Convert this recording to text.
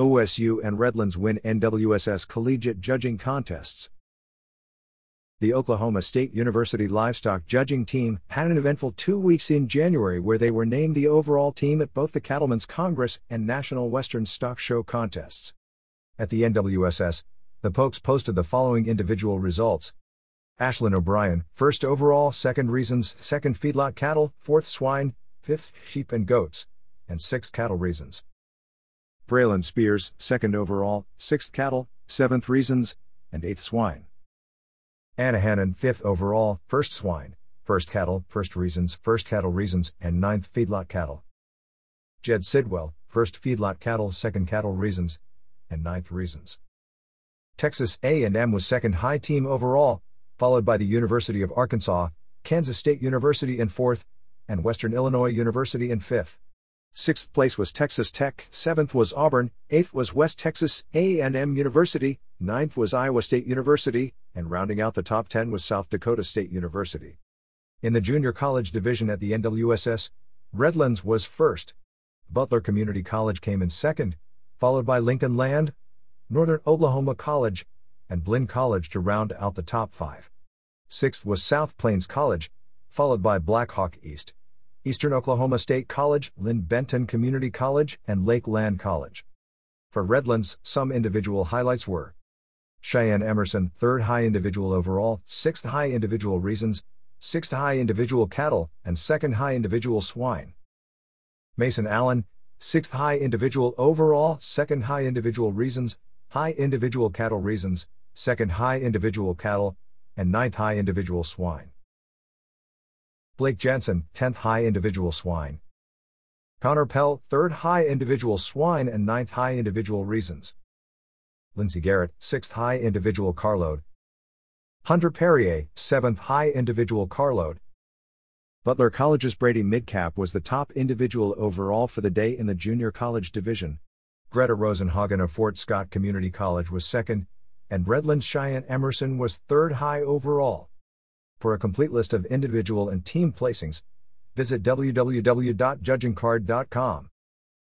OSU and Redlands win NWSS collegiate judging contests. The Oklahoma State University livestock judging team had an eventful two weeks in January where they were named the overall team at both the Cattlemen's Congress and National Western Stock Show contests. At the NWSS, the Pokes posted the following individual results. Ashlyn O'Brien, first overall, second reasons, second feedlot cattle, fourth swine, fifth sheep and goats, and sixth cattle reasons. Braylon Spears, second overall, sixth cattle, seventh reasons, and eighth swine. Anna Hannon, fifth overall, first swine, first cattle, first reasons, first cattle reasons, and ninth feedlot cattle. Jed Sidwell, first feedlot cattle, second cattle reasons, and ninth reasons. Texas A&M was second high team overall, followed by the University of Arkansas, Kansas State University in fourth, and Western Illinois University in fifth. Sixth place was Texas Tech, seventh was Auburn, eighth was West Texas A&M University, ninth was Iowa State University, and rounding out the top 10 was South Dakota State University. In the junior college division at the NWSS, Redlands was first. Butler Community College came in second, followed by Lincoln Land, Northern Oklahoma College, and Blinn College to round out the top five. Sixth was South Plains College, followed by Blackhawk East. Eastern Oklahoma State College, Linn Benton Community College, and Lakeland College. For Redlands, some individual highlights were Cheyenne Emerson, third high individual overall, sixth high individual reasons, sixth high individual cattle, and second high individual swine. Mason Allen, sixth high individual overall, second high individual reasons, high individual cattle reasons, second high individual cattle, and ninth high individual swine. Blake Jensen, 10th high individual swine. Connor Pell, 3rd high individual swine and 9th high individual reasons. Lindsey Garrett, 6th high individual carload. Hunter Perrier, 7th high individual carload. Butler College's Brady Midcap was the top individual overall for the day in the junior college division. Greta Rosenhagen of Fort Scott Community College was second, and Redlands Cheyenne Emerson was third high overall. For a complete list of individual and team placings, visit www.judgingcard.com.